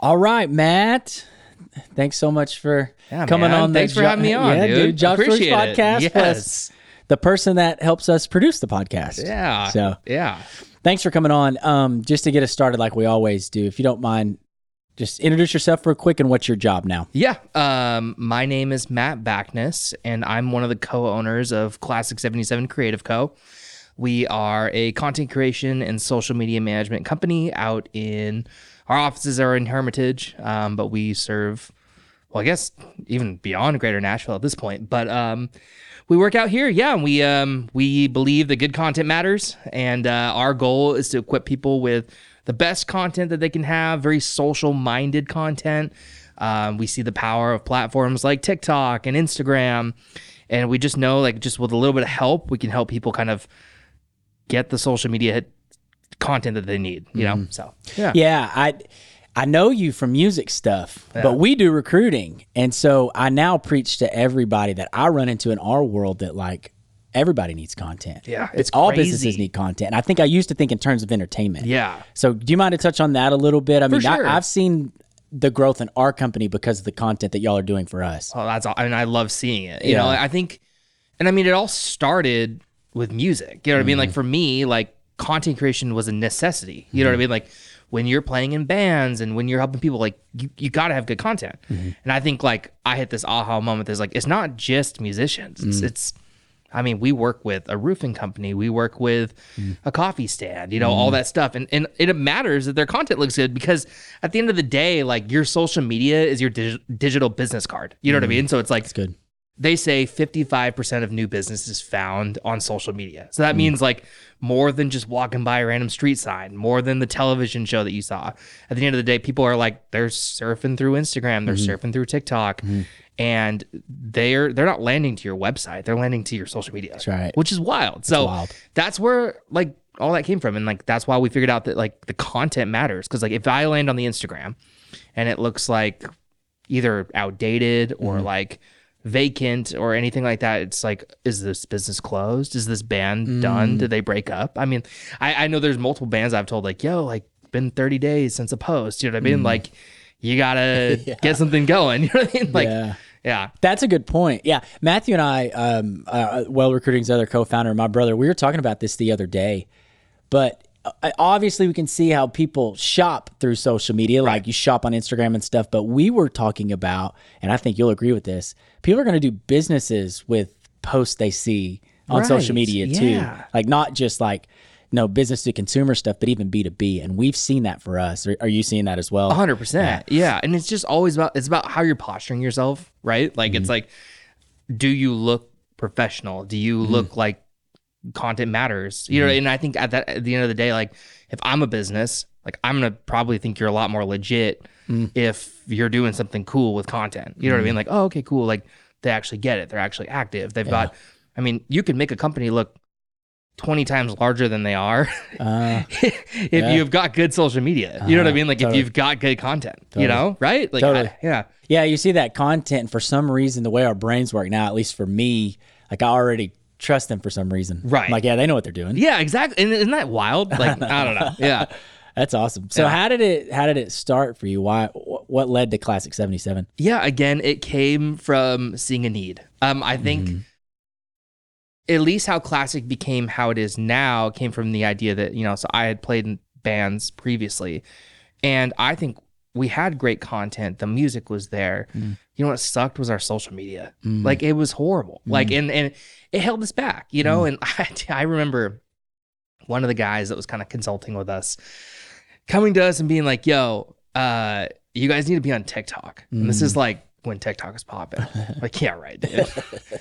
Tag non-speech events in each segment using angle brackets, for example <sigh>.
All right, Matt. Thanks so much for Yeah, coming man. on. the Thanks for Jo- having me on, yeah, dude. Josh Brooks Appreciate it. podcast. Yes. Plus the person that helps us produce the podcast. Yeah. So yeah. thanks for coming on. Um, just to get us started, like we always do, if you don't mind, just introduce yourself real quick and what's your job now. Yeah. Um, my name is Matt Bacnis, and I'm one of the co-owners of Classic 77 Creative Co. We are a content creation and social media management company out in our offices are in Hermitage, um, but we serve, well, I guess even beyond Greater Nashville at this point. But um, we work out here, yeah. We um, we believe that good content matters, and uh, our goal is to equip people with the best content that they can have, very social minded content. Um, we see the power of platforms like TikTok and Instagram, and we just know like just with a little bit of help, we can help people kind of get the social media content that they need. You know, mm-hmm. so yeah, Yeah, I I know you from music stuff, but we do recruiting. And so I now preach to everybody that I run into in our world that like everybody needs content. Yeah, It's it's all crazy. businesses need content. And I think I used to think in terms of entertainment. yeah. So do you mind to touch on that a little bit? I mean, sure. I, I've seen the growth in our company because of the content that y'all are doing for us. Oh, that's all. I mean, I love seeing it. You know, I think, and I mean, it all started with music. You know what I mean? Mm-hmm. Like for me, like content creation was a necessity. You know what Mm-hmm. I mean? Like when you're playing in bands and when you're helping people, like you, you got to have good content. Mm-hmm. And I think like I hit this aha moment. There's like, it's not just musicians. Mm. It's, it's, I mean, we work with a roofing company. We work with Mm. a coffee stand, you know, all that stuff. And, and it matters that their content looks good because at the end of the day, like your social media is your dig- digital business card. You know what I mean? So it's like, It's good. They say 55% of new business is found on social media. So that Mm. means like more than just walking by a random street sign, more than the television show that you saw. At the end of the day, people are like they're surfing through Instagram, they're Mm-hmm. surfing through TikTok, and they're they're not landing to your website, they're landing to your social media. That's right. Which is wild. so wild. that's where like all that came from and like that's why we figured out that like the content matters cuz like if I land on the Instagram and it looks like either outdated or Mm-hmm. like vacant or anything like that. It's like, is this business closed? Is this band done? Mm. Did they break up? I mean, I, I know there's multiple bands I've told like, yo, like been 30 days since a post. You know what I mean? Like, you gotta <laughs> get something going. <laughs> You know what I mean? Like, Yeah. yeah. That's a good point. Yeah, Matthew and I, um, uh, Weld Recruiting's other co-founder, my brother, we were talking about this the other day. But uh, obviously, we can see how people shop through social media, like you shop on Instagram and stuff. But we were talking about, and I think you'll agree with this. People are going to do businesses with posts they see on social media yeah. too, like not just like. No business to consumer stuff, but even B two B, and we've seen that for us. Are, are you seeing that as well? hundred percent. Yeah. And it's just always about it's about how you're posturing yourself, right? Like Mm-hmm. it's like, do you look professional? Do you Mm-hmm. look like content matters? You know, and I think at that at the end of the day, like if I'm a business, like I'm gonna probably think you're a lot more legit Mm. if you're doing something cool with content. You know what I mean? Like, oh, okay, cool. Like they actually get it. They're actually active. They've got I mean, you can make a company look 20 times larger than they are <laughs> Uh, if you've got good social media. You know what I mean? Like totally. if you've got good content, you know, right? Like, Totally. I- yeah. Yeah, you see that content for some reason, the way our brains work now, at least for me, like I already trust them for some reason. Right. I'm like, yeah, they know what they're doing. Yeah, exactly. And isn't that wild? Like, <laughs> I don't know. Yeah. <laughs> That's awesome. So how did it how did it start for you? Why what led to Classic 77? Yeah, again, it came from seeing a need. Um, I think at least how classic became how it is now came from the idea that, you know, so I had played in bands previously and I think we had great content. The music was there. Mm. You know what sucked was our social media. Mm. Like it was horrible. Mm. Like and and it held us back, you know? And <laughs> I I remember one of the guys that was kind of consulting with us coming to us and being like, yo, uh, you guys need to be on TikTok. And this is like when TikTok is popping. <laughs> like, yeah, right, dude.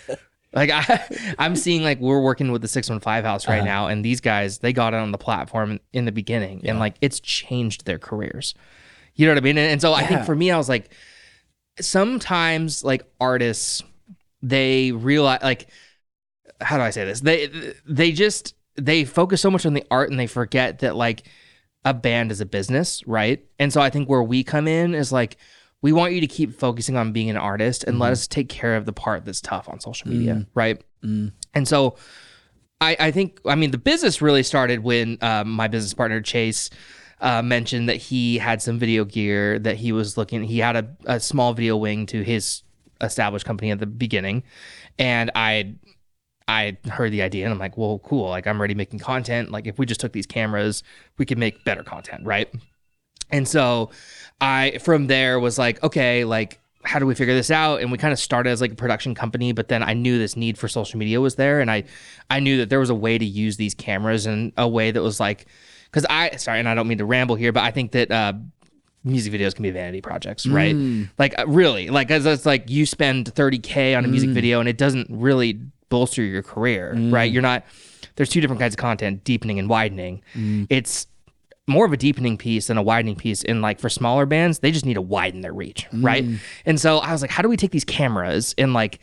<laughs> like I I'm seeing like we're working with the 615 house right uh-huh. now, and these guys, they got on the platform in the beginning and like it's changed their careers. You know what I mean? And, and so I think for me, I was like, sometimes like artists, they realize like how do I say this? They they just they focus so much on the art and they forget that like a band is a business, right? And so I think where we come in is like we want you to keep focusing on being an artist and let mm-hmm. us take care of the part that's tough on social media, mm. right? Mm. And so I, I think I mean the business really started when um, my business partner Chase uh, mentioned that he had some video gear that he was looking. He had a, a small video wing to his established company at the beginning, and I I heard the idea and I'm like, well, cool. Like I'm already making content. Like if we just took these cameras, we could make better content, right? And so I from there was like, okay, like how do we figure this out? And we kind of started as like a production company, but then I knew this need for social media was there, and I I knew that there was a way to use these cameras in a way that was like, because I sorry, and I don't mean to ramble here, but I think that. Uh, music videos can be vanity projects, right? Mm. Like uh, really, like as it's like you spend 30k on a music mm. video and it doesn't really bolster your career, mm. right? You're not there's two different kinds of content, deepening and widening. It's more of a deepening piece than a widening piece. And like for smaller bands, they just need to widen their reach, right? And so I was like, how do we take these cameras and like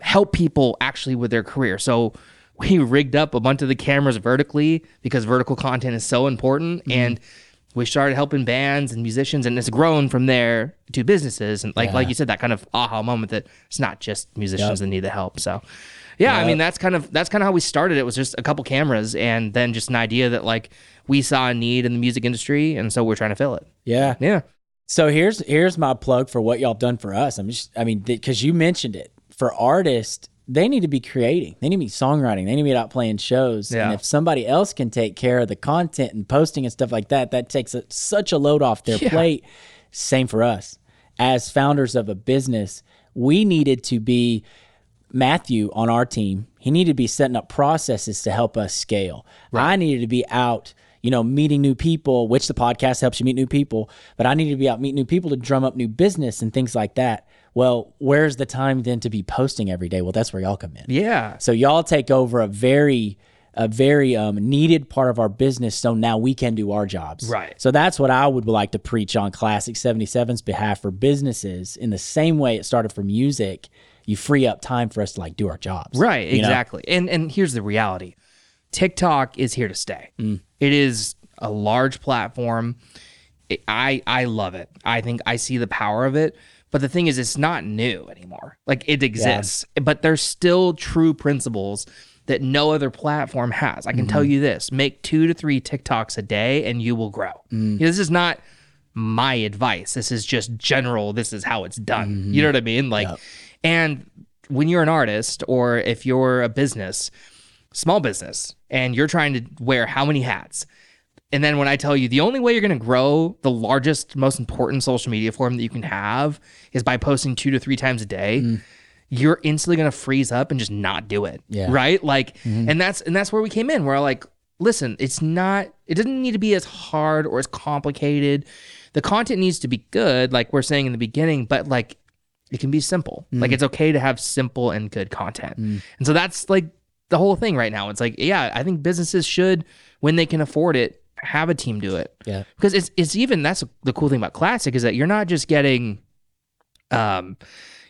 help people actually with their career? So we rigged up a bunch of the cameras vertically because vertical content is so important. Mm-hmm. And we started helping bands and musicians, and it's grown from there to businesses. And like like you said, that kind of aha moment that it's not just musicians that need the help. So yeah, I mean that's kind of that's kind of how we started. It was just a couple cameras, and then just an idea that like we saw a need in the music industry, and so we're trying to fill it. Yeah. Yeah, So here's here's my plug for what y'all done for us. I'm just I mean because you mentioned it for artists they need to be creating. They need to be songwriting. They need to be out playing shows. Yeah. And if somebody else can take care of the content and posting and stuff like that, that takes a, such a load off their Yeah. plate. Same for us. As founders of a business, we needed to be Matthew on our team, he needed to be setting up processes to help us scale. I needed to be out, you know, meeting new people, which the podcast helps you meet new people, but I needed to be out meeting new people to drum up new business and things like that. Well, where's the time then to be posting every day? Well, that's where y'all come in. yeah, So y'all take over a very a very um, needed part of our business so now we can do our jobs. Right. So that's what I would like to preach on Classic 77's behalf for businesses in the same way it started for music. You free up time for us to like do our jobs. right, you know? exactly. And and here's the reality: TikTok is here to stay. Mm. It is a large platform. It- I I love it. I think I see the power of it. But the thing is, it's not new anymore. Like it exists, but there's still true principles that no other platform has. I can tell Mm-hmm. you this: make two to three TikToks a day, and you will grow. Mm. This is not my advice. This is just general. This is how it's done. You know what I mean? Like, and when you're an artist or if you're a business, small business, and you're trying to wear how many hats, and then when I tell you the only way you're going to grow the largest, most important social media form that you can have is by posting two to three times a day, mm. you're instantly going to freeze up and just not do it. Yeah. Right? Like, mm-hmm. and that's and that's where we came in. We're like, listen, it's not. It doesn't need to be as hard or as complicated. The content needs to be good, like we're saying in the beginning, but like it can be simple. Mm. Like it's okay to have simple and good content. Mm. And so that's like the whole thing right now. It's like, yeah, I think businesses should, when they can afford it, have a team do it. Yeah. Because it's it's even that's the cool thing about classic is that you're not just getting um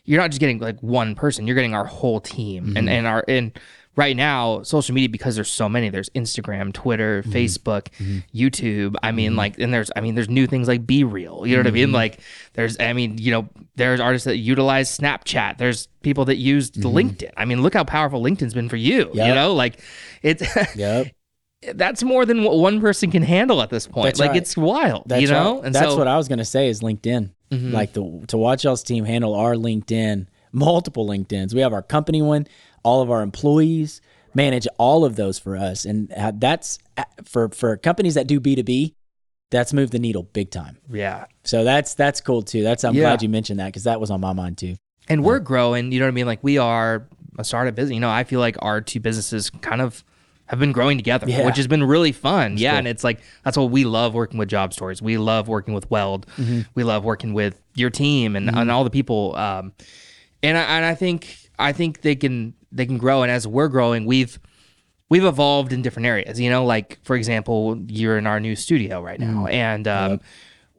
you're not just getting like one person, you're getting our whole team. And mm-hmm. and our and right now, social media because there's so many, there's Instagram, Twitter, mm-hmm. Facebook, mm-hmm. YouTube. I mean, like and there's I mean, there's new things like Be Real. You know what I mean? Like there's I mean, you know, there's artists that utilize Snapchat. There's people that use LinkedIn. I mean, look how powerful LinkedIn's been for you. You know, like it's Yep. <laughs> that's more than what one person can handle at this point. That's like right. it's wild, That's you know. right. And that's so, Mm-hmm. what I was gonna say is LinkedIn. Like the to watch y'all's team handle our LinkedIn, multiple LinkedIn's. We have our company one, all of our employees manage all of those for us, and that's for for companies that do B two B. That's moved the needle big time. yeah. So that's that's cool too. That's I'm Yeah. glad you mentioned that because that was on my mind too. and we're growing. You know what I mean? Like we are a startup business. You know, I feel like our two businesses kind of have been growing together, Yeah. which has been really fun. yeah, and it's like that's what we love working with Job Stories. We love working with Weld. Mm-hmm. We love working with your team and, and all the people. Um, and I, and I think I think they can they can grow. And as we're growing, we've we've evolved in different areas. You know, like for example, you're in our new studio right now, Mm. and um,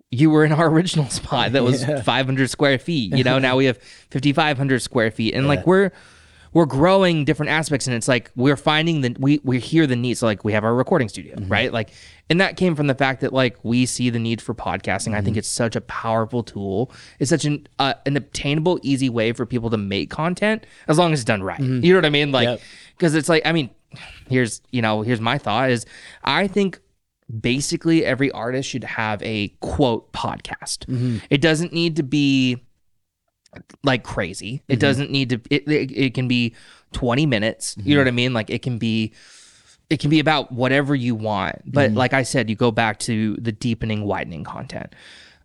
you were in our original <laughs> spot that was 500 square feet. You know, now we have 5,500 square feet, and like we're we're growing different aspects, and it's like we're finding that we we hear the need. So like we have our recording studio, Mm-hmm. right? Like, and that came from the fact that like we see the need for podcasting. Mm-hmm. I think it's such a powerful tool. It's such an uh, an obtainable, easy way for people to make content as long as it's done right. You know what I mean? Like, Yep. because it's like I mean, here's you know here's my thought is I think basically every artist should have a quote podcast. It doesn't need to be like crazy. It mm-hmm. doesn't need to it, it it can be 20 minutes. You know mm-hmm. what I mean? Like it can be it can be about whatever you want. But mm-hmm. like I said, you go back to the deepening widening content.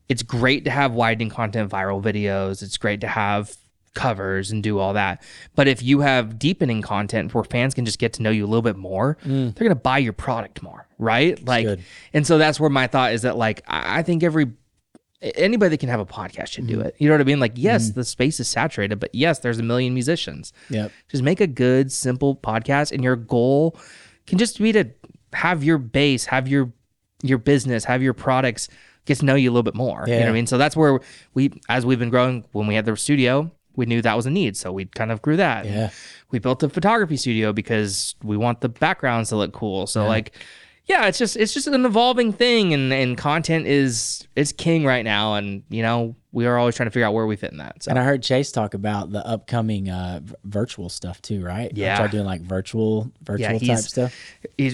It's great to have widening content viral videos. It's great to have covers and do all that. But if you have deepening content where fans can just get to know you a little bit more, mm. they're going to buy your product more, right? Like good. and so that's where my thought is that like I I think every anybody that can have a podcast should do mm-hmm. it. You know what I mean? Like yes, mm-hmm. the space is saturated, but yes, there's a million musicians. Yep. Just make a good, simple podcast, and your goal can just be to have your base, have your your business, have your products get to know you a little bit more. You know what Yeah. I mean? So that's where we, as we've been growing, when we had the studio, we knew that was a need, so we kind of grew that. Yeah. We built a photography studio because we want the backgrounds to look cool. So like. Yeah, it's just it's just an evolving thing, and, and content is is king right now, and you know we are always trying to figure out where we fit in that. So And I heard Chase talk about the upcoming uh, virtual stuff too, right? Yeah. Start doing like virtual virtual type he's- stuff.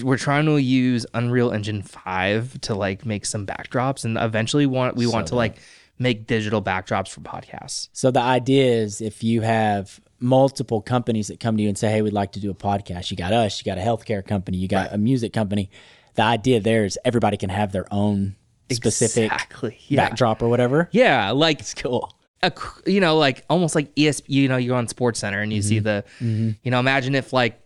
we're trying to use Unreal Engine 5 to like make some backdrops and eventually want we want to like make digital backdrops for podcasts. So the idea is if you have multiple companies that come to you and say, "Hey, we'd like to do a podcast," you got us, you got a healthcare company, you got a music company. The idea there is everybody can have their own specific Exactly. Yeah. backdrop or whatever. Yeah, like It's cool. a you know like almost like ES you know you go on Sports Center and you see Mm-hmm. the you know imagine if like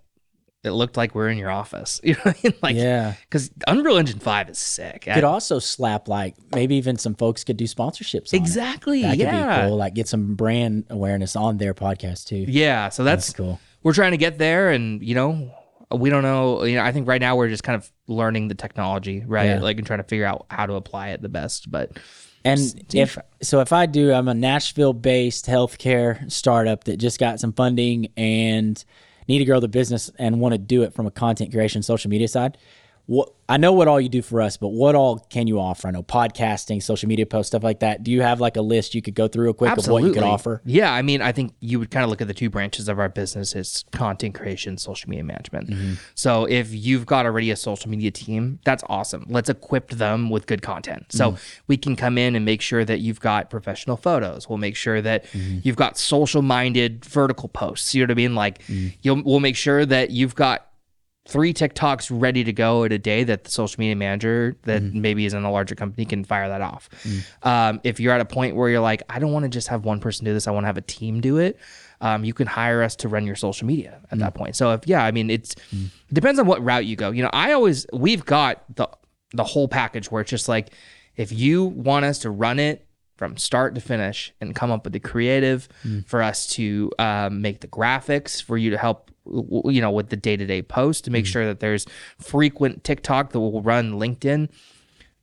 it looked like we're in your office. <laughs> You know what I mean? Like Yeah. cuz Unreal Engine 5 is sick. Could also slap like maybe even some folks could do sponsorships. exactly. That could yeah. be cool. Like get some brand awareness on their podcast too. Yeah, so that's, That's cool. we're trying to get there and you know we don't know you know i think right now we're just kind of learning the technology right Yeah. like and trying to figure out how to apply it the best but And if so, if I do, I'm a Nashville-based healthcare startup that just got some funding and need to grow the business and want to do it from a content creation, social media side. What I know what all you do for us, but what all can you offer? I know podcasting, social media posts, stuff like that. Do you have like a list you could go through real quick of what you could offer? yeah i mean i think you would kind of look at the two branches of our business is content creation social media management Mm-hmm. so if you've got already a social media team that's awesome let's equip them with good content so Mm. we can come in and make sure that you've got professional photos we'll make sure that Mm-hmm. you've got social minded vertical posts you know what i mean like Mm. you'll we'll make sure that you've got three TikToks ready to go in a day that the social media manager that Mm-hmm. maybe is in a larger company can fire that off. Mm. Um, if you're at a point where you're like, I don't want to just have one person do this, I want to have a team do it. Um, you can hire us to run your social media at Mm. that point. So if yeah, I mean it's it depends on what route you go. You know, I always we've got the the whole package where it's just like if you want us to run it from start to finish and come up with the creative for us to um, make the graphics for you to help you know with the day-to-day post to make mm-hmm. sure that there's frequent tiktok that will run linkedin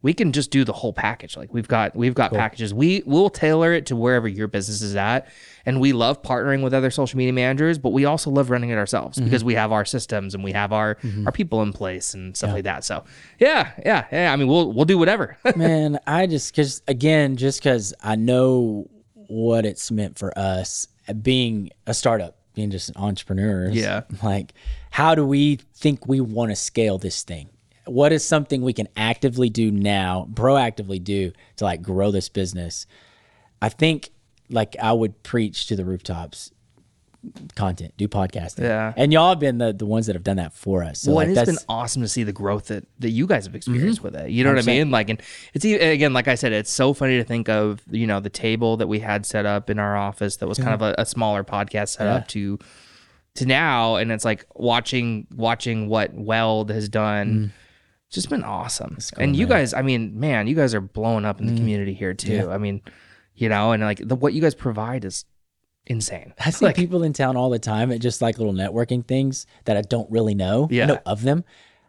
we can just do the whole package. Like we've got we've got packages. We will tailor it to wherever your business is at. And we love partnering with other social media managers but we also love running it ourselves mm-hmm. because we have our systems and we have our mm-hmm. our people in place and stuff like that. So yeah yeah yeah i mean we'll we'll do whatever. <laughs> Man, I just because again, just because I know what it's meant for us being a startup, being just entrepreneurs. Yeah. Like, how do we think we want to scale this thing? What is something we can actively do now, proactively do to like grow this business? I think like I would preach to the rooftops content, do podcasting. Yeah. And y'all have been the, the ones that have done that for us. So well, like, and it's that's been awesome to see the growth that, that you guys have mm-hmm. experienced with it. You know what I mean? Like, and it's again, like I said, it's so funny to think of you know the table that we had set up in our office that was kind of a, a smaller podcast setup to to now, and it's like watching watching what Weld has done. It's just been awesome. and you guys, I mean, man, you guys are blowing up in the mm. community here too. I mean, you know, and like the, what you guys provide is insane. I see people in town all the time at just like little networking things that I don't really know. I Yeah. know of them.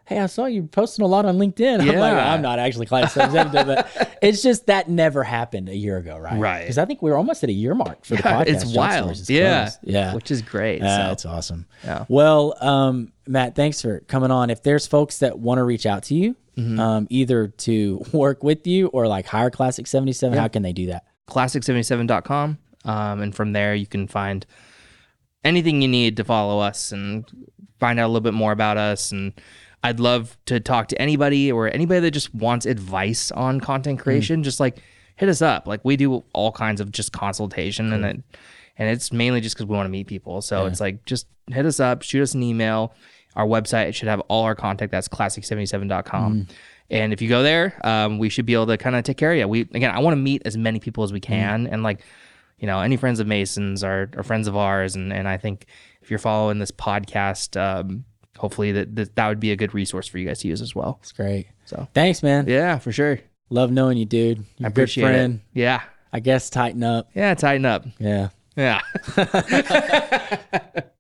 Hey, I saw you posting a lot on LinkedIn. <laughs> I'm like, Yeah. I'm not actually representative, but it's just that never happened a year ago, right? Right. Because I think we were almost at a year mark for the podcast. it's wild. Yeah. closed. Yeah. Which is great. Yeah, so. that's awesome. Yeah. Well, um, Matt, thanks for coming on. If there's folks that want to reach out to you, Mm-hmm. um, either to <laughs> work with you or like hire Classic 77, how can they do that? classic77.com. Um, and from there, you can find anything you need to follow us and find out a little bit more about us. And I'd love to talk to anybody or anybody that just wants advice on content creation. Just like hit us up. Like we do all kinds of just consultation and it, and it's mainly just because we want to meet people. So it's like just hit us up, shoot us an email. Our website should have all our contact. That's classic77.com. And if you go there, um, we should be able to kind of take care of you. We again, I want to meet as many people as we can, and like, you know, any friends of Masons are, are friends of ours, and and I think if you're following this podcast, um, hopefully that, that that would be a good resource for you guys to use as well. It's great. So Thanks, man. yeah, for sure. Love knowing you, dude. You're I a good appreciate friend. it. Yeah, I guess tighten up. yeah, tighten up. Yeah. Yeah. <laughs> <laughs>